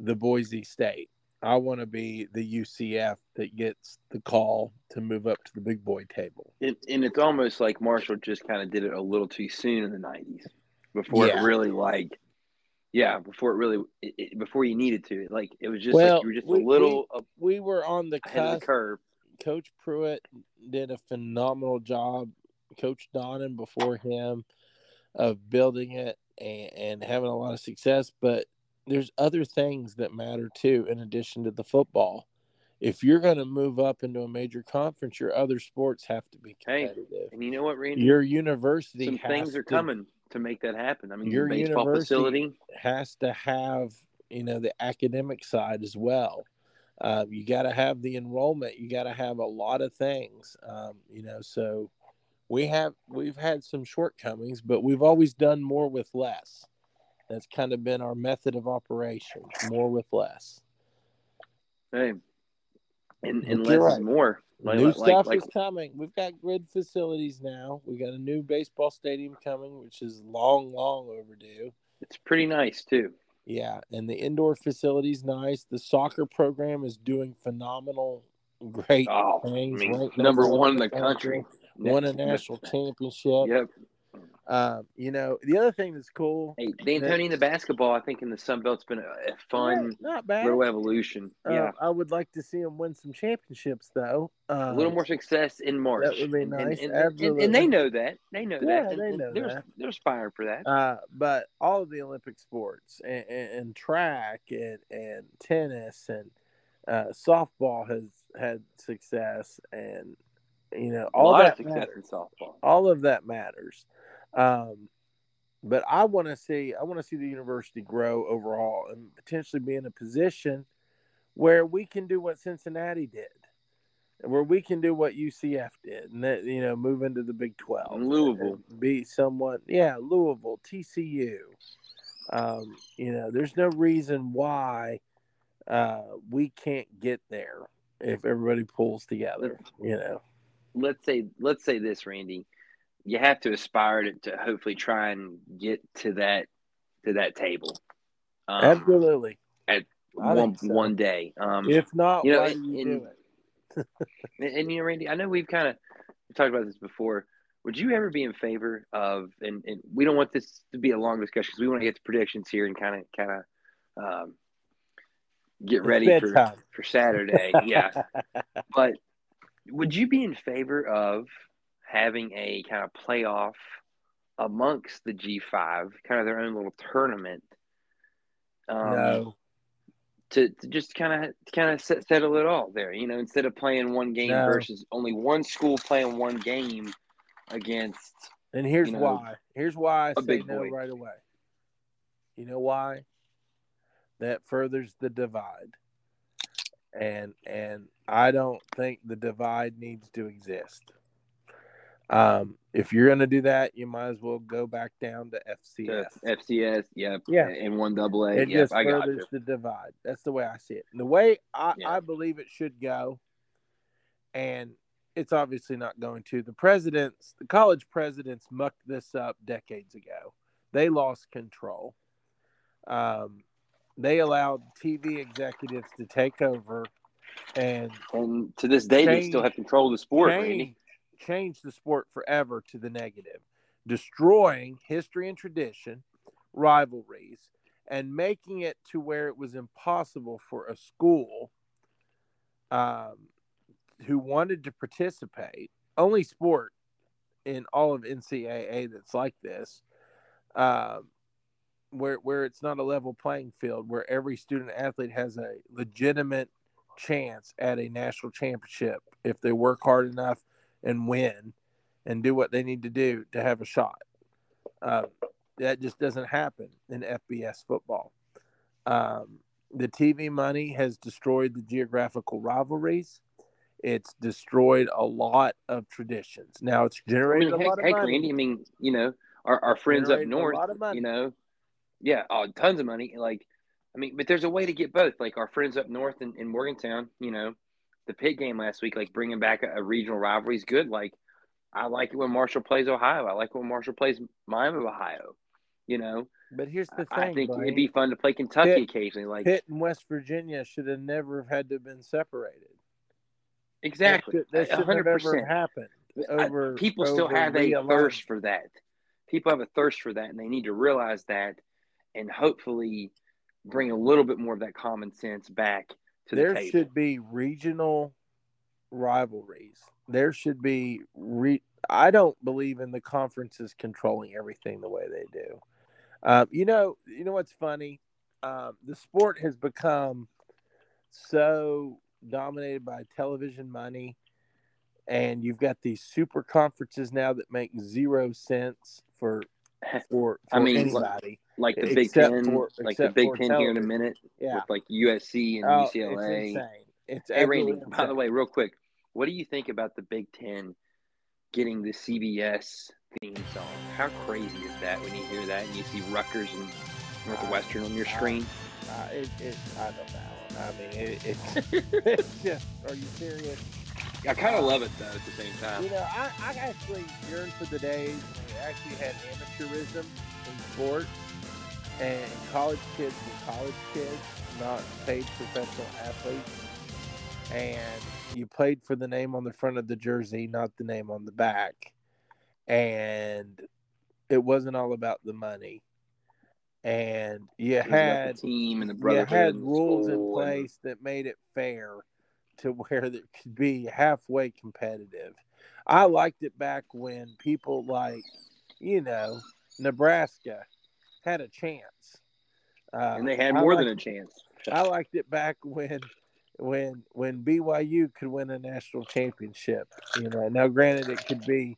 S3: the Boise State. I want to be the UCF that gets the call to move up to the big boy table.
S2: It, and it's almost like Marshall just kind of did it a little too soon in the '90s before
S3: Yeah.
S2: it really like, yeah, before it really it, it- before you needed to. Like it was just
S3: Well,
S2: like you were just
S3: we-
S2: a little up
S3: We were on the cusp
S2: the curve.
S3: Coach Pruett did a phenomenal job. Coach Donnan before him of building it and, and having a lot of success. But there's other things that matter too, in addition to the football. If you're going to move up into a major conference, your other sports have to be
S2: Hey,
S3: competitive.
S2: And you know what, Randy?
S3: Your university
S2: Some things are
S3: to-
S2: coming to make that happen. I mean,
S3: Your
S2: your baseball facility.
S3: has to have you know the academic side as well. Um, you got to have the enrollment. You got to have a lot of things. Um, you know, so we have we've had some shortcomings, but we've always done more with less. That's kind of been our method of operation: more with less.
S2: Hey, and, and less
S3: right.
S2: is more. Like,
S3: new
S2: like,
S3: stuff
S2: like,
S3: is coming. We've got grid facilities now. We got a new baseball stadium coming, which is long, long overdue.
S2: it's pretty nice too.
S3: Yeah, and the indoor facility's nice. The soccer program is doing phenomenal, great
S2: Oh, I
S3: things.
S2: mean,
S3: ranked
S2: number one in the country.
S3: Won a national championship.
S2: Yep.
S3: Um, you know, the other thing that's cool.
S2: Hey, the Antonian the basketball, I think in the Sun Belt's been a, fun
S3: bad.
S2: little evolution.
S3: Uh,
S2: yeah,
S3: I would like to see them win some championships, though.
S2: a
S3: Um,
S2: little more success in March.
S3: that would be
S2: And-
S3: nice,
S2: And, and, and,
S3: absolutely.
S2: and they know that. They know
S3: Yeah,
S2: that. And-
S3: they know
S2: they're,
S3: that.
S2: They're aspiring for that.
S3: Uh, but all of the Olympic sports and, and, and track and, and tennis and uh, softball has had success, and you know
S2: a
S3: all
S2: lot
S3: that
S2: of success
S3: matters.
S2: in softball.
S3: All of that matters. Um, but I want to see I want to see the university grow overall and potentially be in a position where we can do what Cincinnati did, And where we can do what UCF did, and that you know move into the Big Twelve,
S2: And Louisville.
S3: be somewhat yeah Louisville, TCU. Um, you know, there's no reason why uh, we can't get there if everybody pulls together. You know,
S2: Let's say let's say this, Randy. You have to aspire to, to hopefully try and get to that to that table. Um,
S3: absolutely. I
S2: one
S3: so.
S2: one day. Um,
S3: If not,
S2: you know,
S3: do you it?
S2: And, and you know, Randy, I know we've kind of talked about this before. Would you ever be in favor of? And, and we don't want this to be a long discussion because we want to get to predictions here and kind of kind of um, get
S3: It's
S2: ready for for Saturday. yeah, but would you be in favor of having a kind of playoff amongst the G five, kind of their own little tournament? Um,
S3: no,
S2: to, to just kind of kind of set, settle it all there. You know, instead of playing one game
S3: No.
S2: versus only one school playing one game against.
S3: and here's
S2: you know,
S3: why. Here's why I say no right away. You know why? That furthers the divide, and and I don't think the divide needs to exist. Um, if you're going to do that, you might as well go back down to
S2: to
S3: FCS.
S2: FCS, yeah,
S3: Yeah.
S2: and one double A,
S3: it
S2: yeah,
S3: just
S2: I got
S3: furthers the divide. That's the way I see it. And the way I,
S2: Yeah.
S3: I believe it should go, and it's obviously not going to. The presidents, the college presidents, mucked this up decades ago. They lost control. Um, they allowed TV executives to take over and
S2: And to this day, they still have control of the sport,
S3: change,
S2: Randy.
S3: change the sport forever to the negative, destroying history and tradition, rivalries, and making it to where it was impossible for a school um, who wanted to participate, only sport in all of NCAA that's like this, um, where where it's not a level playing field, where every student athlete has a legitimate chance at a national championship if they work hard enough and win and do what they need to do to have a shot. Uh, that just doesn't happen in FBS football. Um, the TV money has destroyed the geographical rivalries. It's destroyed a lot of traditions. Now it's
S2: I
S3: generated
S2: mean,
S3: a
S2: heck,
S3: lot of
S2: heck,
S3: money.
S2: Randy. I mean, you know, our, our friends up
S3: a
S2: north,
S3: lot of money.
S2: you know, yeah, oh, tons of money. Like, I mean, but there's a way to get both. Like our friends up north in, in Morgantown, you know, the pit game last week, like bringing back a, a regional rivalry is good. Like I like it when Marshall plays Ohio. I like when Marshall plays Miami of Ohio. You know,
S3: But here's the thing,
S2: I think
S3: Blain.
S2: it'd be fun to play Kentucky
S3: Pitt-
S2: occasionally. Like
S3: Pitt and West Virginia should have never have had to have been separated.
S2: exactly,
S3: That, should, that
S2: A
S3: should
S2: hundred
S3: have ever
S2: percent.
S3: happened.
S2: I-
S3: over-
S2: people still
S3: over
S2: have a thirst for that. People have a thirst for that, and they need to realize that, and hopefully bring a little bit more of that common sense back
S3: there
S2: the
S3: should be regional rivalries. There should be re- I don't believe in the conferences controlling everything the way they do. Um, you know, you know what's funny? Um, the sport has become so dominated by television money, and you've got these super conferences now that make zero sense for for, for
S2: I mean,
S3: anybody.
S2: Like the Big
S3: except
S2: Ten,
S3: for-
S2: like the Big Ten here in a minute
S3: Yeah,
S2: with like USC and
S3: oh, it's
S2: UCLA.
S3: insane. It's
S2: Hey, Randy,
S3: absolutely
S2: by the way, real quick, what do you think about the Big Ten getting the CBS theme song? How crazy is that when you hear that and you see Rutgers and Northwestern on your screen?
S3: Uh, it, it, I don't know. I mean, it, it's, it's just, are you serious?
S2: I kind of love it though at the same time.
S3: You know, I, I actually yearn for the days when we actually had amateurism in sports and college kids were college kids, not paid professional athletes. And you played for the name on the front of the jersey, not the name on the back. And it wasn't all about the money. And you
S2: It was about
S3: had
S2: the team and the
S3: you had rules in
S2: school and-
S3: place that made it fair to where it could be halfway competitive. I liked it back when people like, you know, Nebraska had a chance. Uh,
S2: and they had more
S3: liked-
S2: than a chance.
S3: I liked it back when when when BYU could win a national championship. You know, now granted it could be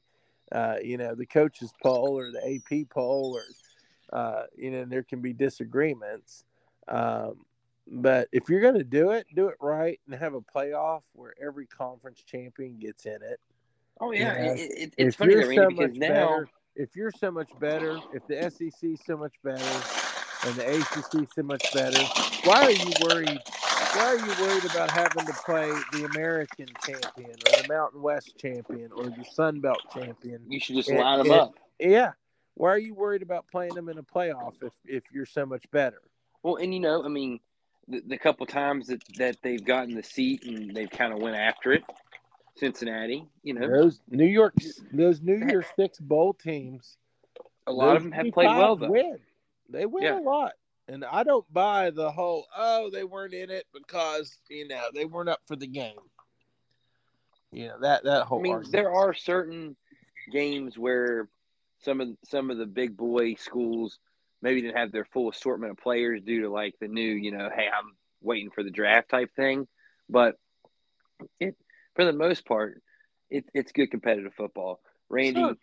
S3: uh, you know, the coaches poll or the AP poll or uh, you know, there can be disagreements. Um, but if you're going to do it, do it right and have a playoff where every conference champion gets in it.
S2: Oh yeah,
S3: Yeah.
S2: it, it, it's funny
S3: so
S2: because now
S3: better, if you're so much better, if the SEC is so much better and the ACC so much better, why are you worried? Why are you worried about having to play the American champion or the Mountain West champion or the Sun Belt champion?
S2: you should just
S3: It-
S2: line them
S3: it-
S2: up.
S3: Yeah. Why are you worried about playing them in a playoff if, if you're so much better?
S2: Well, and you know, I mean, the, the couple times that, that they've gotten the seat and they've kind of went after it, Cincinnati, you know,
S3: Those New York, those New Year's Six bowl teams,
S2: a lot of them have played well though.
S3: Win. They win
S2: Yeah.
S3: a lot. And I don't buy the whole, oh, they weren't in it because, you know, they weren't up for the game. You know, that, that whole
S2: I mean,
S3: argument.
S2: there are certain games where some of some of the big boy schools maybe didn't have their full assortment of players due to like the new, you know, hey, I'm waiting for the draft type thing. But it, for the most part, it, it's good competitive football. Randy,
S3: Sure.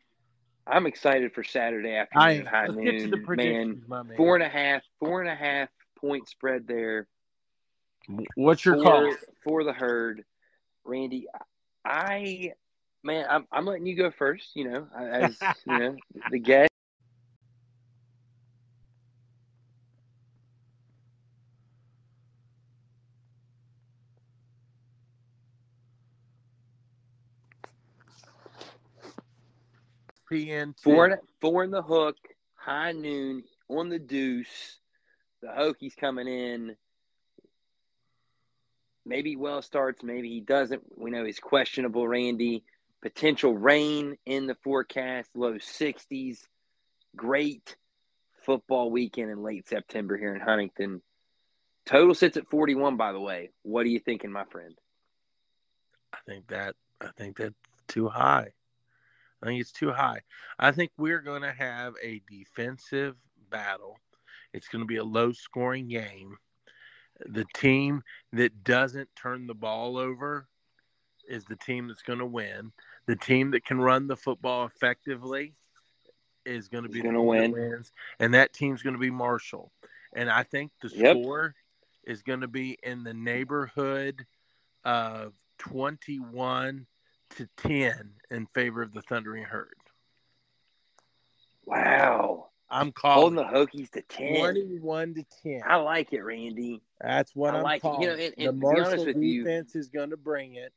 S2: I'm excited for Saturday afternoon,
S3: am.
S2: high
S3: Let's get to
S2: noon. Man,
S3: man.
S2: four and a half, four and a half point spread there
S3: What's your
S2: for,
S3: call?
S2: for the herd. Randy, I man, I'm I'm letting you go first. You know, as you know, the guest.
S3: PN
S2: Four in, four in the hook, high noon on the deuce. The Hokies coming in. Maybe well starts, maybe he doesn't. We know he's questionable, Randy. Potential rain in the forecast, low 60s. Great football weekend in late September here in Huntington. Total sits at 41, by the way. What are you thinking, my friend?
S3: I think that I think that's too high. I think it's too high. I think we're going to have a defensive battle. It's going to be a low scoring game. The team that doesn't turn the ball over is the team that's going to win. The team that can run the football effectively is going to be
S2: gonna win.
S3: wins, and that team's going to be Marshall. And I think the
S2: Yep.
S3: score is going to be in the neighborhood of 21 to 10 in favor of the Thundering Herd.
S2: Wow.
S3: I'm
S2: Holding
S3: calling
S2: the Hokies to ten.
S3: 21 to 10.
S2: I like it, Randy.
S3: That's what
S2: I
S3: I'm
S2: like it. You know, and-
S3: the
S2: and to be honest
S3: Marshall
S2: with you-
S3: defense is going to bring it.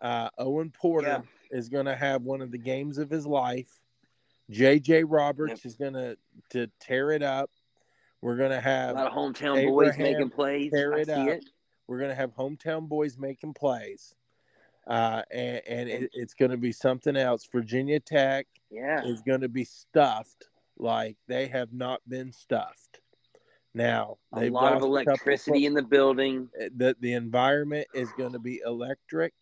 S3: Uh, Owen Porter is going to have one of the games of his life. JJ Roberts is going to to tear it up. We're going to
S2: A
S3: have
S2: lot of hometown boys making plays.
S3: tear
S2: I
S3: it
S2: see
S3: up.
S2: it.
S3: we're going to have hometown boys making plays. Uh, and and it, it's going to be something else. Virginia Tech
S2: Yeah.
S3: is going to be stuffed like they have not been stuffed. Now
S2: A lot of electricity in the building.
S3: the the environment is going to be electric.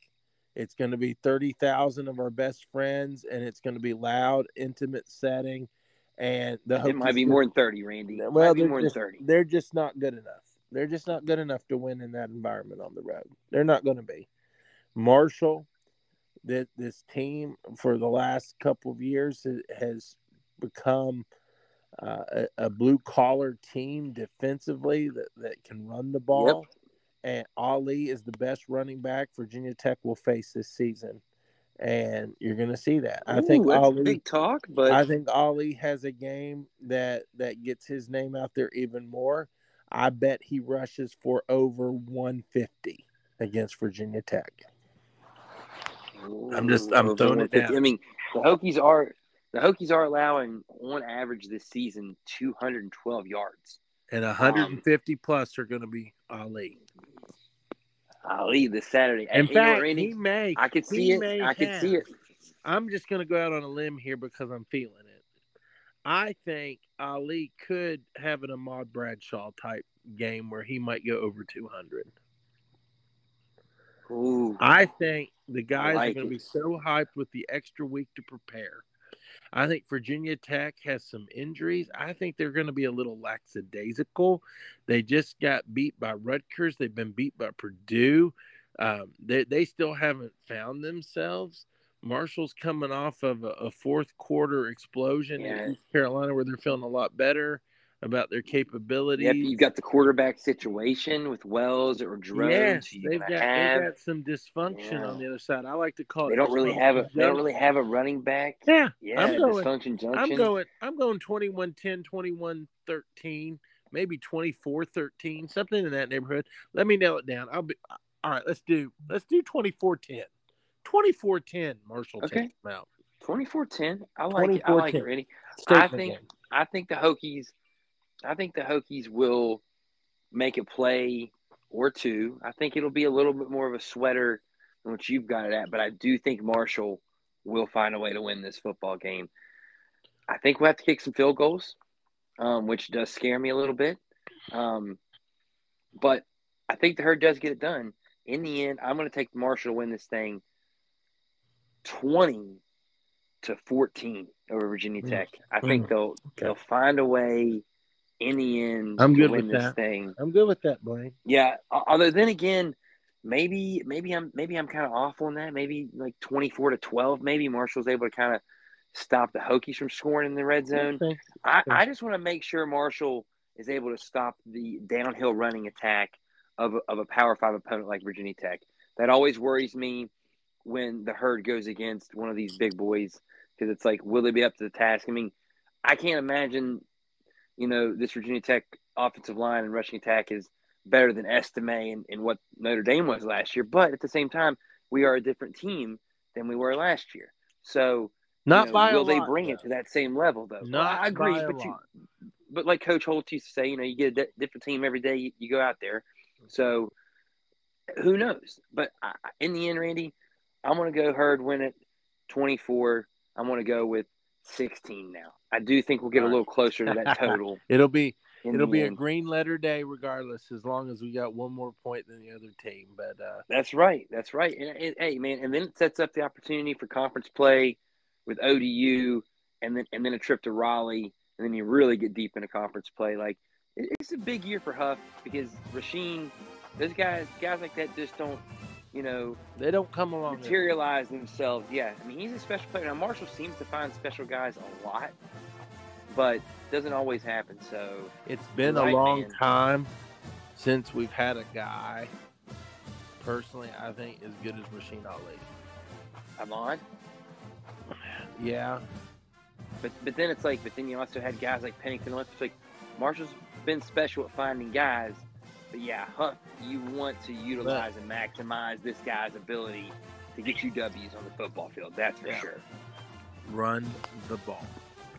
S3: It's going to be thirty thousand of our best friends, and it's going to be loud, intimate setting. And the
S2: It might be more than thirty, Randy. It
S3: Well,
S2: might be more
S3: just,
S2: than thirty.
S3: they're just not good enough. They're just not good enough to win in that environment on the road. They're not going to be. Marshall, that this team for the last couple of years has become uh, a, a blue collar team defensively that, that can run the ball. And Ali is the best running back Virginia Tech will face this season. And you're going to see that. I think
S2: Ooh,
S3: Ali
S2: big talk, but
S3: I think Ali has a game that that gets his name out there even more. I bet he rushes for over 150 against Virginia Tech. I'm just- I'm throwing it down.
S2: I mean, the Hokies are the Hokies are allowing on average this season 212 yards.
S3: And 150 plus are going to be Ali.
S2: Ali this Saturday.
S3: In
S2: Hey, you know what,
S3: fact, he may.
S2: I could see it. I could see it.
S3: I'm just going to go out on a limb here because I'm feeling it. I think Ali could have an Ahmad Bradshaw type game where he might go over 200.
S2: Ooh,
S3: I think the guys
S2: like
S3: are going to be so hyped with the extra week to prepare. I think Virginia Tech has some injuries. I think they're going to be a little lackadaisical. They just got beat by Rutgers. They've been beat by Purdue. Um, they they still haven't found themselves. Marshall's coming off of a, a fourth quarter explosion
S2: Yeah.
S3: in East Carolina where they're feeling a lot better about their capabilities.
S2: Yep, you've got the quarterback situation with Wells or Jerome.
S3: Yes, they've got they've got some dysfunction
S2: Yeah.
S3: on the other side. I like to call it.
S2: They don't really have a.
S3: dysfunction
S2: They don't really have a running back.
S3: Yeah,
S2: Yeah,
S3: I'm going.
S2: dysfunction junction.
S3: I'm going. I'm going 21-10, 21-13, maybe 24-13, something in that neighborhood. Let me nail it down. I'll be all right. Let's do. Let's do 24-10. 24-10. Marshall
S2: Okay.
S3: takes them out.
S2: 24-10. I like it. I like it,
S3: 24-10.
S2: Randy.
S3: Statement
S2: think-
S3: game.
S2: I think the Hokies. I think the Hokies will make a play or two. I think it'll be a little bit more of a sweater than what you've got it at, but I do think Marshall will find a way to win this football game. I think we'll have to kick some field goals, um, which does scare me a little bit. Um, but I think the herd does get it done. In the end, I'm going to take Marshall to win this thing 20 to 14 over Virginia
S3: Mm.
S2: Tech. I think they'll
S3: Okay.
S2: they'll find a way in the end
S3: I'm good with
S2: this
S3: that.
S2: thing.
S3: I'm good with that, Blain.
S2: Yeah. Although then again, maybe maybe I'm maybe I'm kind of off on that. Maybe like 24 to 12. Maybe Marshall's able to kind of stop the Hokies from scoring in the red zone.
S3: Okay.
S2: I, I just want to make sure Marshall is able to stop the downhill running attack of of a Power Five opponent like Virginia Tech. That always worries me when the herd goes against one of these big boys because it's like, will they be up to the task? I mean, I can't imagine, you know, this Virginia Tech offensive line and rushing attack is better than Estime and, and what Notre Dame was last year. But at the same time, we are a different team than we were last year. So,
S3: Not
S2: you know,
S3: by
S2: will they
S3: lot,
S2: bring
S3: though.
S2: it to that same level though? Well,
S3: Not
S2: I agree,
S3: by a
S2: but you,
S3: lot.
S2: but like Coach Holt used to say, you know, you get a di- different team every day. You, you go out there, so who knows? But I- in the end, Randy, I'm going to go herd win it 24. I'm going to go with 16 now. I do think we'll get a little closer to that total.
S3: It'll be it'll be a green letter day regardless, as long as we got one more point than the other team. But uh,
S2: That's right. That's right. And, and, hey, man, and then it sets up the opportunity for conference play with ODU, and then and then a trip to Raleigh, and then you really get deep into conference play. Like it- it's a big year for Huff because Rasheen, those guys, guys like that just don't, you know,
S3: they don't come along.
S2: materialize themselves. Yeah, I mean he's a special player. Now Marshall seems to find special guys a lot, but doesn't always happen. So
S3: It's been
S2: Right,
S3: a long
S2: man.
S3: time since we've had a guy. Personally, I think as good as Rasheen Ali.
S2: I'm on.
S3: Yeah,
S2: But but then it's like, but then you also had guys like Pennington. It's like Marshall's been special at finding guys. But yeah, Huff, you want to utilize and maximize this guy's ability to get you W's on the football field. That's for
S3: Yeah.
S2: sure.
S3: Run the ball.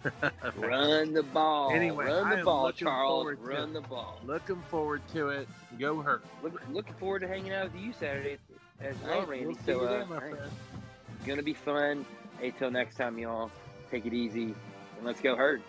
S2: Run the ball.
S3: Anyway,
S2: run
S3: I
S2: the
S3: am
S2: ball, Charles. Run the ball.
S3: Looking forward to it. Go hurt.
S2: Look, looking forward to hanging out with you Saturday as well, Randy.
S3: we'll
S2: so, uh,
S3: then, my
S2: hey,
S3: friend.
S2: gonna be fun. Until next time, y'all. Take it easy and let's go herd.